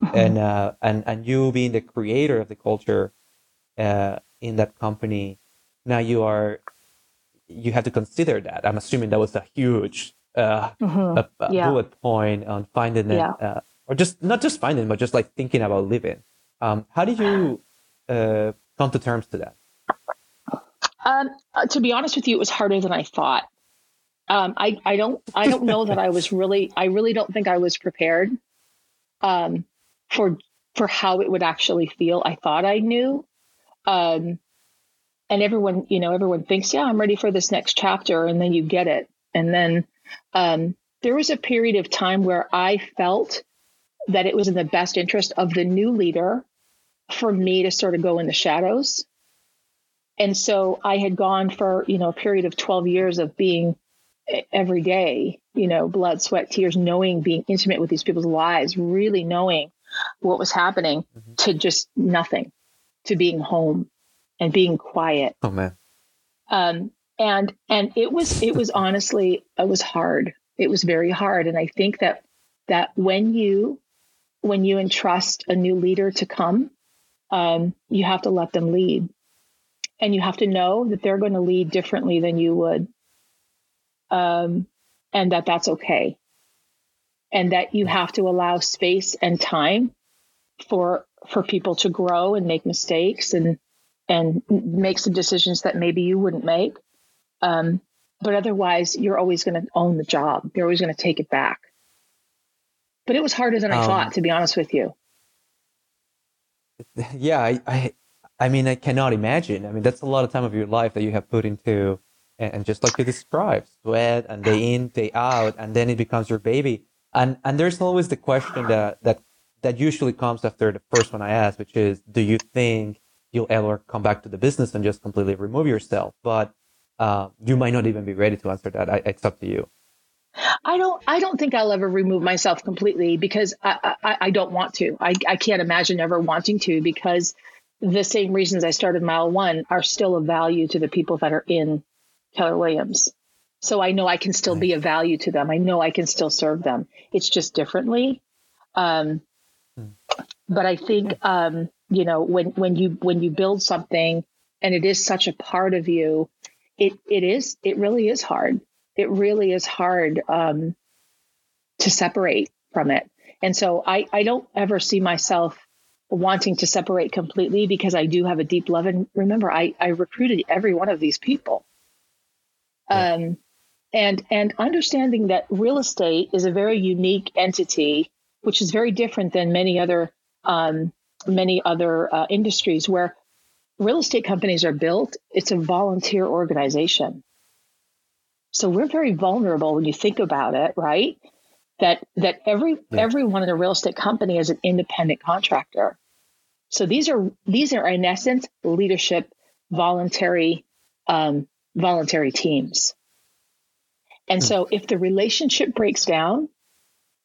mm-hmm. and uh, and and you being the creator of the culture uh, in that company, now you are you have to consider that. I'm assuming that was a huge uh, mm-hmm. a, a yeah. bullet point on finding it, yeah. uh, or just not just finding, but just like thinking about living. Um, how did you uh, come to terms to that? Um, uh, to be honest with you, it was harder than I thought. Um, I, I don't I don't know that I was really I really don't think I was prepared um, for for how it would actually feel. I thought I knew, um, and everyone you know everyone thinks yeah I'm ready for this next chapter, and then you get it, and then um, there was a period of time where I felt that it was in the best interest of the new leader for me to sort of go in the shadows. And so I had gone for, you know, a period of 12 years of being every day, you know, blood, sweat, tears, knowing, being intimate with these people's lives, really knowing what was happening mm-hmm. to just nothing, to being home and being quiet. Oh man. Um, and and it was it was honestly it was hard. It was very hard, and I think that that when you when you entrust a new leader to come, um, you have to let them lead. And you have to know that they're going to lead differently than you would. Um, and that that's okay. And that you have to allow space and time for for people to grow and make mistakes and and make some decisions that maybe you wouldn't make. Um, but otherwise, you're always going to own the job. You're always going to take it back. But it was harder than I um, thought, to be honest with you yeah, I, I, I mean, I cannot imagine. I mean, that's a lot of time of your life that you have put into, and, and just like you described, sweat and day in, day out, and then it becomes your baby. And and there's always the question that that that usually comes after the first one I asked, which is, do you think you'll ever come back to the business and just completely remove yourself? But uh, you might not even be ready to answer that. I, it's up to you. I don't. I don't think I'll ever remove myself completely because I, I, I don't want to. I, I can't imagine ever wanting to because the same reasons I started Mile One are still of value to the people that are in Keller Williams. So I know I can still be of value to them. I know I can still serve them. It's just differently. Um, hmm. but I think um, you know when when you when you build something and it is such a part of you, it it is it really is hard it really is hard um, to separate from it. And so I, I don't ever see myself wanting to separate completely because I do have a deep love. And remember, I, I recruited every one of these people. Yeah. Um, and and understanding that real estate is a very unique entity, which is very different than many other um, many other uh, industries where real estate companies are built. It's a volunteer organization. So we're very vulnerable when you think about it, right? That that every yeah. everyone in a real estate company is an independent contractor. So these are these are in essence leadership voluntary um, voluntary teams. And so if the relationship breaks down,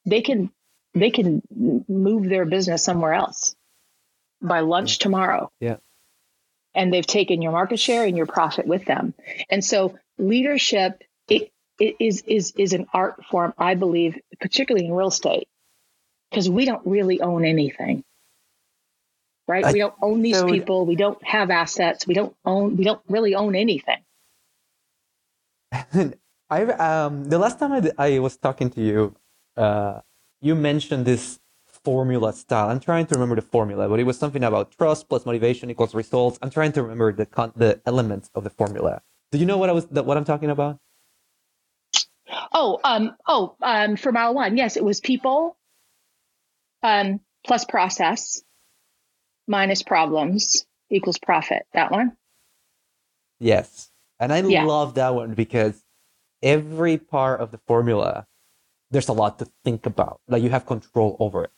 they can they can move their business somewhere else by lunch tomorrow. Yeah. And they've taken your market share and your profit with them. And so leadership is is is an art form, I believe, particularly in real estate, because we don't really own anything. Right? I, we don't own these so people. We don't have assets. We don't own. We don't really own anything. I um the last time I, I was talking to you, uh, you mentioned this formula style. I'm trying to remember the formula, but it was something about trust plus motivation equals results. I'm trying to remember the con- the elements of the formula. Do you know what I was what I'm talking about? Oh, um, oh, um, for mile one, yes, it was people, um, plus process minus problems equals profit. That one. Yes, and I yeah. love that one because every part of the formula, there's a lot to think about. Like you have control over it.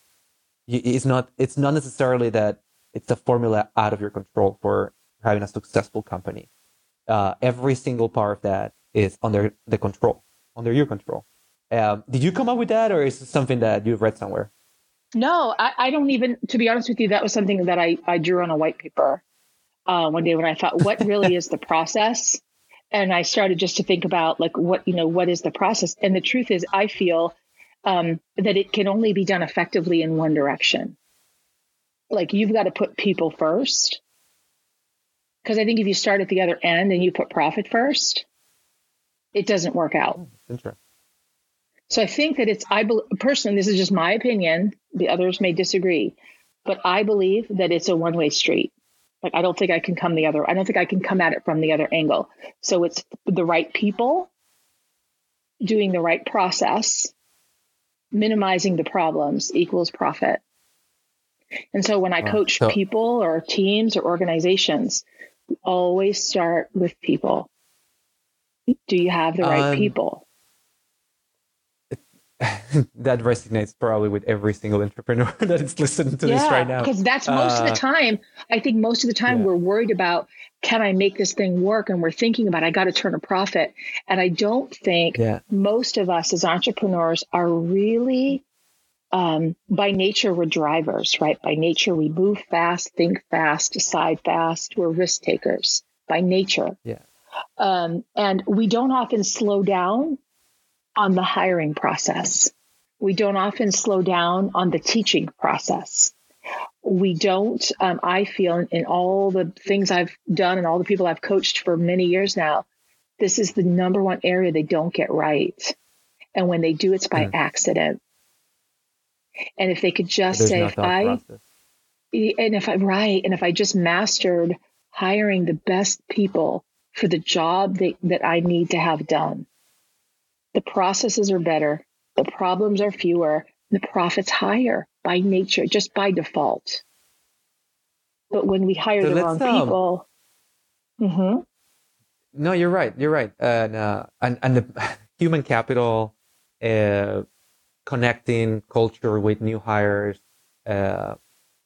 It's not. It's not necessarily that it's a formula out of your control for having a successful company. Uh, every single part of that is under the control under your control. Um, did you come up with that, or is it something that you've read somewhere? No, I, I, don't even. To be honest with you, that was something that I I drew on a white paper. uh, one day when I thought, what really is the process? And I started just to think about like what you know what is the process. And the truth is, I feel um, that it can only be done effectively in one direction. Like you've got to put people first. Because I think if you start at the other end and you put profit first, it doesn't work out. Interesting. So I think that it's I be, personally this is just my opinion. The others may disagree, but I believe that it's a one way street. Like I don't think I can come the other. I don't think I can come at it from the other angle. So it's the right people doing the right process, minimizing the problems equals profit. And so when I wow. coach so, people or teams or organizations, always start with people. Do you have the right um, people? that resonates probably with every single entrepreneur that is listening to yeah, this right now. Because that's most uh, of the uh, time. I think most of the time yeah. we're worried about can I make this thing work? And we're thinking about I got to turn a profit. And I don't think yeah. most of us as entrepreneurs are really um, by nature we're drivers, right? By nature we move fast, think fast, decide fast. We're risk takers by nature. Yeah. Um, and we don't often slow down on the hiring process. We don't often slow down on the teaching process. We don't, um, I feel, in all the things I've done and all the people I've coached for many years now, this is the number one area they don't get right. And when they do, it's by mm. accident. And if they could just There's say, if I, process. and if I, right, and if I just mastered hiring the best people for the job that, that I need to have done, the processes are better, the problems are fewer, the profits higher by nature, just by default. But when we hire so the wrong um, people, mm-hmm. no, you're right. You're right. And uh, and and the human capital, uh, connecting culture with new hires, uh,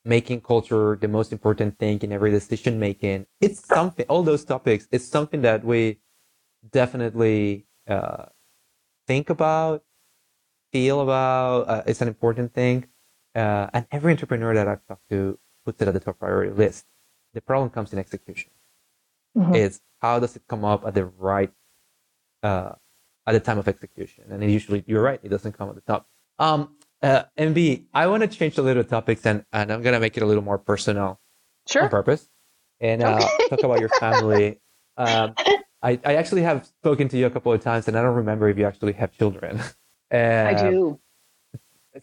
making culture the most important thing in every decision making. It's something. All those topics. It's something that we definitely uh, think about, feel about. Uh, it's an important thing. Uh, and every entrepreneur that I've talked to puts it at the top priority list. The problem comes in execution. Mm-hmm. Is how does it come up at the right, uh, at the time of execution? And usually, you're right, it doesn't come at the top. Um, uh, MB, I want to change a little topics and, and I'm going to make it a little more personal sure. on purpose and uh, okay. talk about your family. Um, I, I actually have spoken to you a couple of times, and I don't remember if you actually have children. Uh, I do.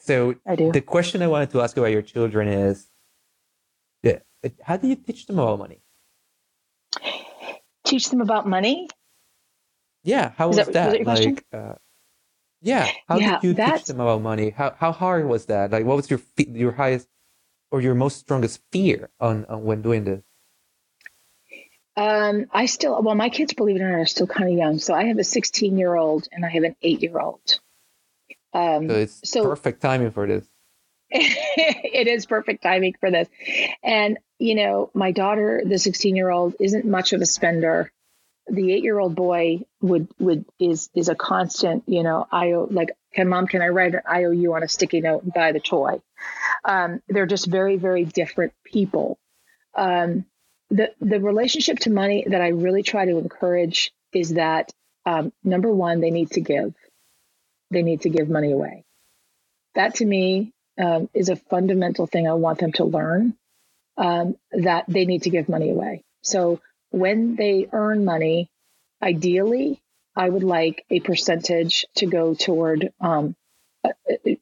So I do. The question I wanted to ask about your children is, yeah, how do you teach them about money? Teach them about money? Yeah. How was, that? that? Was like, uh, yeah. How yeah, did you teach them about money? How how hard was that? Like, what was your your highest or your most strongest fear on, on when doing this? Um, I still, well, my kids, believe it or not, are still kind of young. So I have a 16 year old and I have an eight year old. Um, so it's so, perfect timing for this. it is perfect timing for this. And, you know, my daughter, the 16 year old, isn't much of a spender. The eight year old boy would, would, is, is a constant, you know, I like, can mom, can I write an IOU on a sticky note and buy the toy? Um, they're just very, very different people. Um, the the relationship to money that I really try to encourage is that um, number one, they need to give. They need to give money away. That to me um, is a fundamental thing I want them to learn. Um, that they need to give money away. So when they earn money, ideally, I would like a percentage to go toward. Um, uh,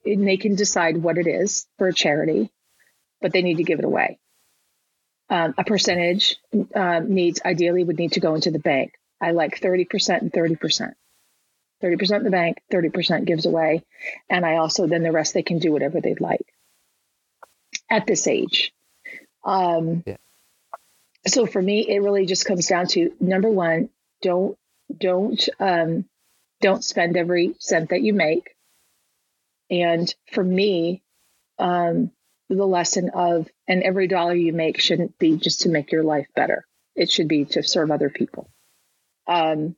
and they can decide what it is for a charity, but they need to give it away um, a percentage um, needs ideally would need to go into the bank. I like 30% and 30%. 30% in the bank, 30% gives away. And I also, then the rest, they can do whatever they'd like at this age. Um, yeah. So for me, it really just comes down to number one, don't, don't, um, don't spend every cent that you make. And for me, um, the lesson of, and every dollar you make shouldn't be just to make your life better. It should be to serve other people. Um,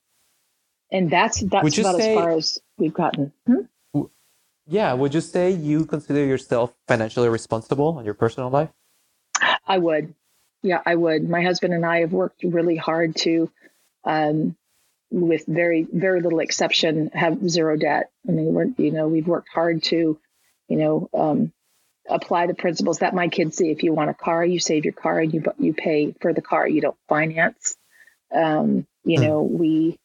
and that's that's about say, as far as we've gotten. Hmm? Yeah, would you say you consider yourself financially responsible in your personal life? I would. Yeah, I would. My husband and I have worked really hard to, um, with very very little exception, have zero debt. I mean, we're you know we've worked hard to, you know, um, apply the principles that my kids see. If you want a car, you save your car and you you pay for the car. You don't finance. Um, you mm. know, we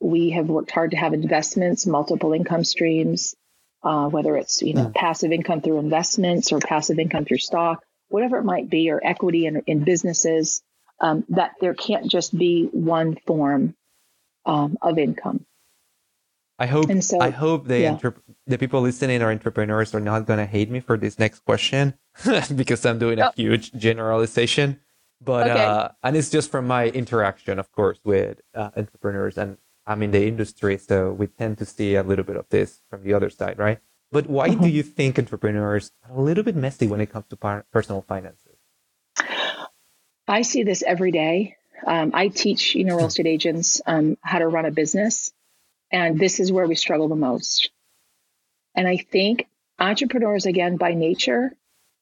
we have worked hard to have investments, multiple income streams, uh, whether it's you know mm. passive income through investments or passive income through stock, whatever it might be, or equity in, in businesses. Um, that there can't just be one form um, of income. I hope so, I hope the yeah. the people listening are entrepreneurs are not gonna hate me for this next question because I'm doing a oh. huge generalization. But okay. uh, and it's just from my interaction, of course, with uh, entrepreneurs, and I'm in the industry, so we tend to see a little bit of this from the other side, right? But why do mm-hmm. you think entrepreneurs are a little bit messy when it comes to par- personal finances? I see this every day. Um, I teach, you know, real estate agents um, how to run a business, and this is where we struggle the most. And I think entrepreneurs, again, by nature,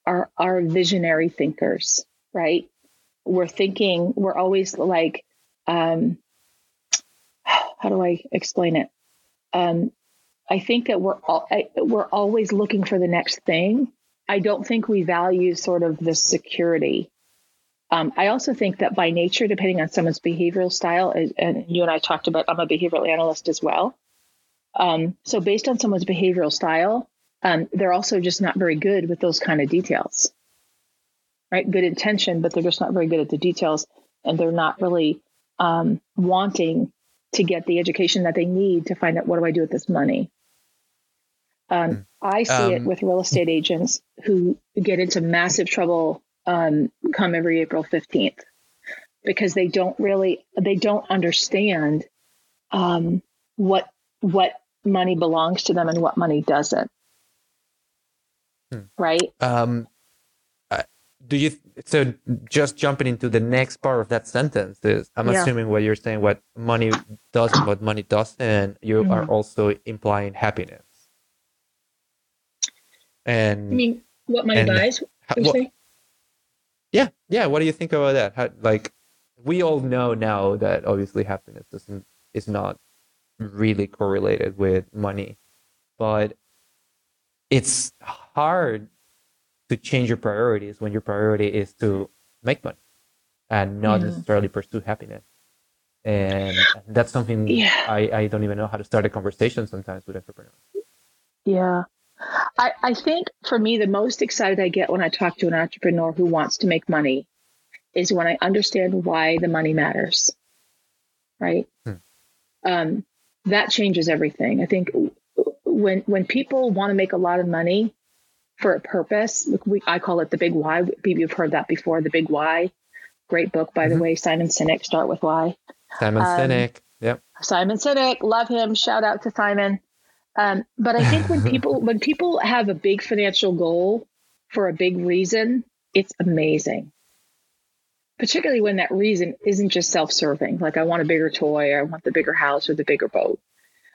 are are visionary thinkers, right? We're thinking. We're always like, um, how do I explain it? Um, I think that we're all, I, we're always looking for the next thing. I don't think we value sort of the security um, I also think that by nature, depending on someone's behavioral style, and you and I talked about, I'm a behavioral analyst as well. Um, so based on someone's behavioral style, um, they're also just not very good with those kind of details, right? Good intention, but they're just not very good at the details, and they're not really um, wanting to get the education that they need to find out what do I do with this money. Um, hmm. I see it um, with real estate agents who get into massive trouble um, come every April 15th because they don't really they don't understand um, what what money belongs to them and what money doesn't. Hmm. Right. Um, uh, do you so just jumping into the next part of that sentence is I'm yeah. assuming what you're saying what money does and what money doesn't you mm-hmm. are also implying happiness. And I mean what money buys? How, yeah, yeah. What do you think about that? How, like, we all know now that obviously happiness doesn't is not really correlated with money, but it's hard to change your priorities when your priority is to make money and not yeah. necessarily pursue happiness. And that's something yeah. I, I don't even know how to start a conversation sometimes with entrepreneurs. Yeah. I, I think for me, the most excited I get when I talk to an entrepreneur who wants to make money is when I understand why the money matters. Right. Hmm. Um, that changes everything. I think when when people want to make a lot of money for a purpose, we, I call it the big why. Maybe you've heard that before. The big why. Great book, by mm-hmm. the way. Simon Sinek. Start with why. Simon um, Sinek. Yep. Simon Sinek. Love him. Shout out to Simon. Um, but I think when people when people have a big financial goal for a big reason, it's amazing. Particularly when that reason isn't just self-serving, like I want a bigger toy, or I want the bigger house or the bigger boat.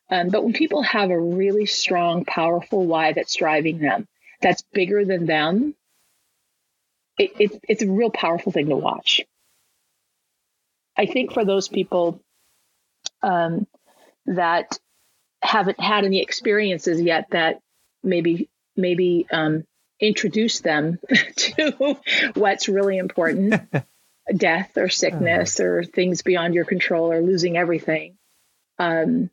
Um, but when people have a really strong, powerful why that's driving them, that's bigger than them, it, it, it's a real powerful thing to watch. I think for those people um, that haven't had any experiences yet that maybe maybe um, introduce them to what's really important death or sickness uh-huh. or things beyond your control or losing everything um,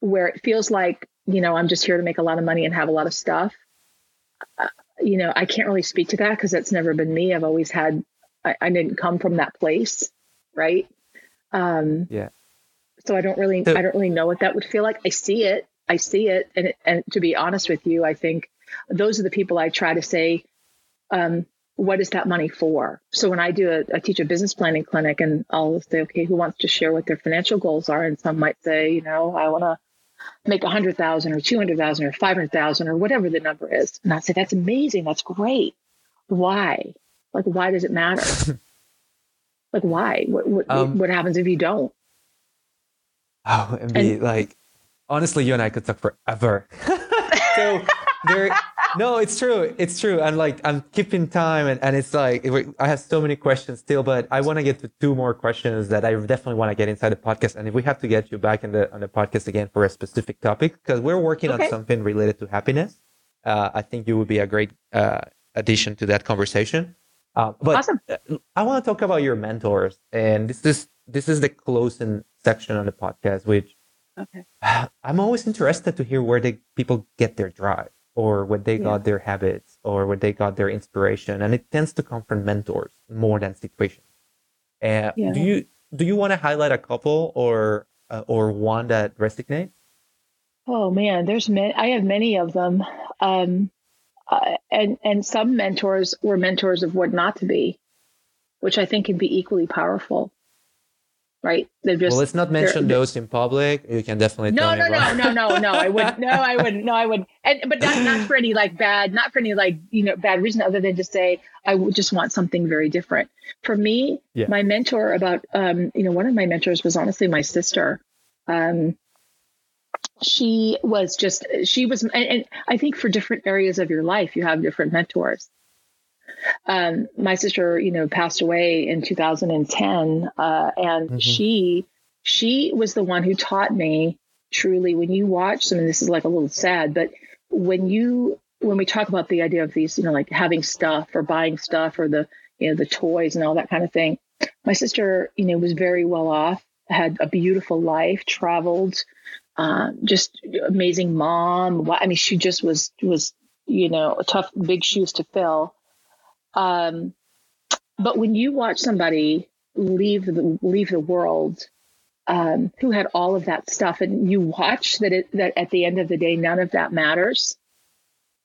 where it feels like you know i'm just here to make a lot of money and have a lot of stuff you know i can't really speak to that because that's never been me i've always had I, I didn't come from that place right um, yeah so I don't really so, I don't really know what that would feel like. I see it. I see it. And and to be honest with you, I think those are the people I try to say, um, what is that money for? So when I do a I teach a business planning clinic and I'll say, okay, who wants to share what their financial goals are? And some might say, you know, I want to make a hundred thousand or two hundred thousand or five hundred thousand or whatever the number is. And I say, that's amazing. That's great. Why? Like, why does it matter? like, why? What what, um, what happens if you don't? Oh, and be and, like, honestly, you and I could talk forever. so there, no, it's true. It's true. And like, I'm keeping time and, and it's like, I have so many questions still, but I want to get to two more questions that I definitely want to get inside the podcast. And if we have to get you back in the, on the podcast again for a specific topic, because we're working okay. on something related to happiness, uh, I think you would be a great, uh, addition to that conversation. Uh, but awesome. I want to talk about your mentors and this is, this is the closing section on the podcast, which okay. I'm always interested to hear where the people get their drive or where they yeah. got their habits or where they got their inspiration. And it tends to come from mentors more than situations. Uh, yeah. Do you do you want to highlight a couple or uh, or one that resonates? Oh man, there's many. I have many of them, um, uh, and and some mentors were mentors of what not to be, which I think can be equally powerful right? They're just well, let's not mention those in public. You can definitely no, no, no, no, no, no. I wouldn't. No, I wouldn't. No, I wouldn't. And but not not for any like bad, not for any like you know bad reason other than to say I would just want something very different. For me, yeah. my mentor about um you know one of my mentors was honestly my sister. Um, she was just she was and, and I think for different areas of your life you have different mentors. Um, my sister, you know, passed away in 2010, uh, and mm-hmm. she she was the one who taught me truly when you watch them. And this is like a little sad, but when you when we talk about the idea of these, you know, like having stuff or buying stuff or the you know the toys and all that kind of thing, my sister, you know, was very well off, had a beautiful life, traveled, uh, just amazing mom. I mean, she just was was you know tough, big shoes to fill. Um, but when you watch somebody leave the leave the world um, who had all of that stuff, and you watch that it that at the end of the day, none of that matters,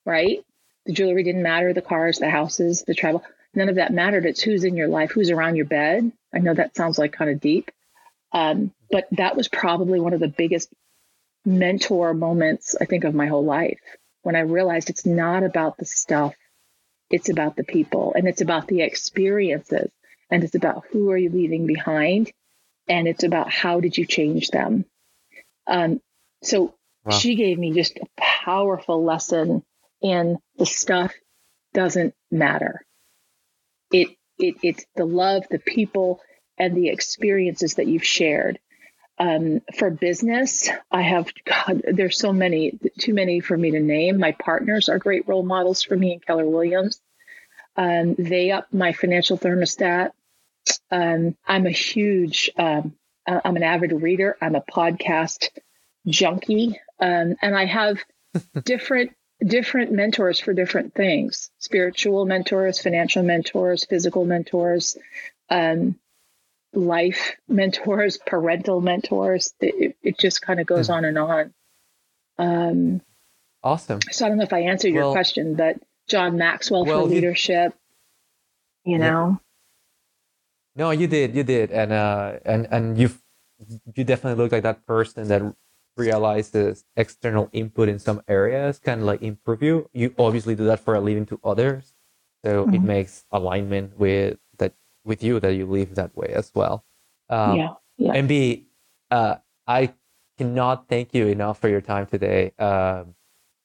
right? The jewelry didn't matter, the cars, the houses, the travel, none of that mattered. It's who's in your life, who's around your bed. I know that sounds like kind of deep, um, but that was probably one of the biggest mentor moments I think of my whole life when I realized it's not about the stuff it's about the people and it's about the experiences and it's about who are you leaving behind and it's about how did you change them. Um, so wow. she gave me just a powerful lesson in the stuff doesn't matter. It, it, it's the love, the people, and the experiences that you've shared. Um, for business, I have, God, there's so many, too many for me to name. My partners are great role models for me and Keller Williams. Um, they up my financial thermostat. Um, I'm a huge, um, I'm an avid reader. I'm a podcast junkie. Um, and I have different, different mentors for different things, spiritual mentors, financial mentors, physical mentors, um, life mentors, parental mentors. It, it just kind of goes mm. on and on. Um, awesome. So I don't know if I answered well, your question, but John Maxwell well, for leadership, you, you know. Yeah. No, you did, you did, and uh, and and you you definitely look like that person that realizes external input in some areas can like improve you. You obviously do that for a living to others, so mm-hmm. it makes alignment with with you that you live that way as well. Um, yeah, yeah. MB, uh, I cannot thank you enough for your time today. Um,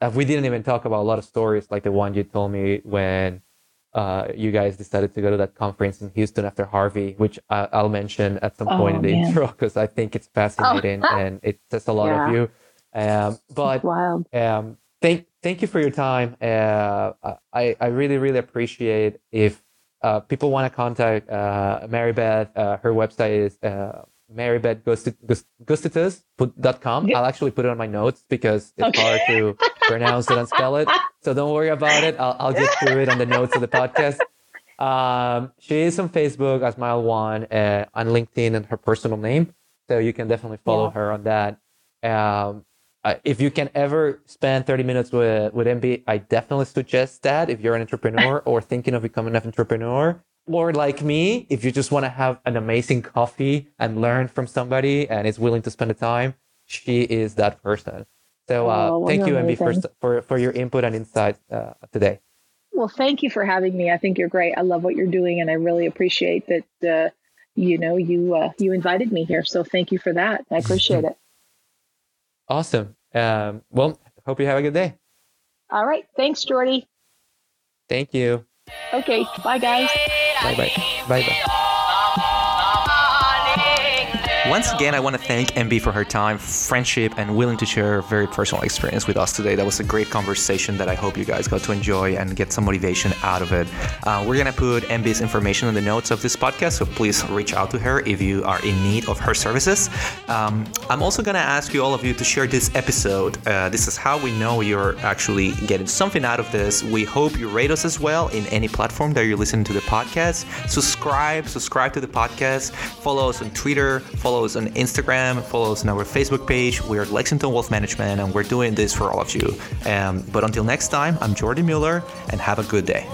uh, we didn't even talk about a lot of stories like the one you told me when uh, you guys decided to go to that conference in Houston after Harvey, which I, will mention at some point oh, in the man. intro because I think it's fascinating oh. and it says a lot yeah. of you. Um, but um, thank thank you for your time. Uh, I I really really appreciate if uh, people want to contact uh, Mary Beth, uh, her website is uh, marybethgustitus.com. I'll actually put it on my notes because it's okay. hard to pronounce it and spell it. So don't worry about it. I'll, I'll get through it on the notes of the podcast. Um, she is on Facebook as Mile One, uh, on LinkedIn and her personal name. So you can definitely follow yeah. her on that. Um, if you can ever spend 30 minutes with, with MB, I definitely suggest that if you're an entrepreneur or thinking of becoming an entrepreneur. Or like me, if you just want to have an amazing coffee and learn from somebody and is willing to spend the time, she is that person. So uh, oh, thank you, MB, for, for, for your input and insight uh, today. Well, thank you for having me. I think you're great. I love what you're doing, and I really appreciate that. Uh, you know, you uh, you invited me here, so thank you for that. I appreciate it. Awesome. Um, well, hope you have a good day. All right. Thanks, Jordi. Thank you. Okay. Bye, guys. Bye bye. Bye bye. Once again, I want to thank MB for her time, friendship, and willing to share a very personal experience with us today. That was a great conversation that I hope you guys got to enjoy and get some motivation out of it. Uh, we're going to put MB's information in the notes of this podcast, so please reach out to her if you are in need of her services. Um, I'm also going to ask you all of you to share this episode. Uh, this is how we know you're actually getting something out of this. We hope you rate us as well in any platform that you're listening to the podcast. Subscribe, subscribe to the podcast. Follow us on Twitter. Follow us on Instagram, follow us on our Facebook page. We're Lexington Wealth Management, and we're doing this for all of you. Um, but until next time, I'm Jordi Mueller, and have a good day.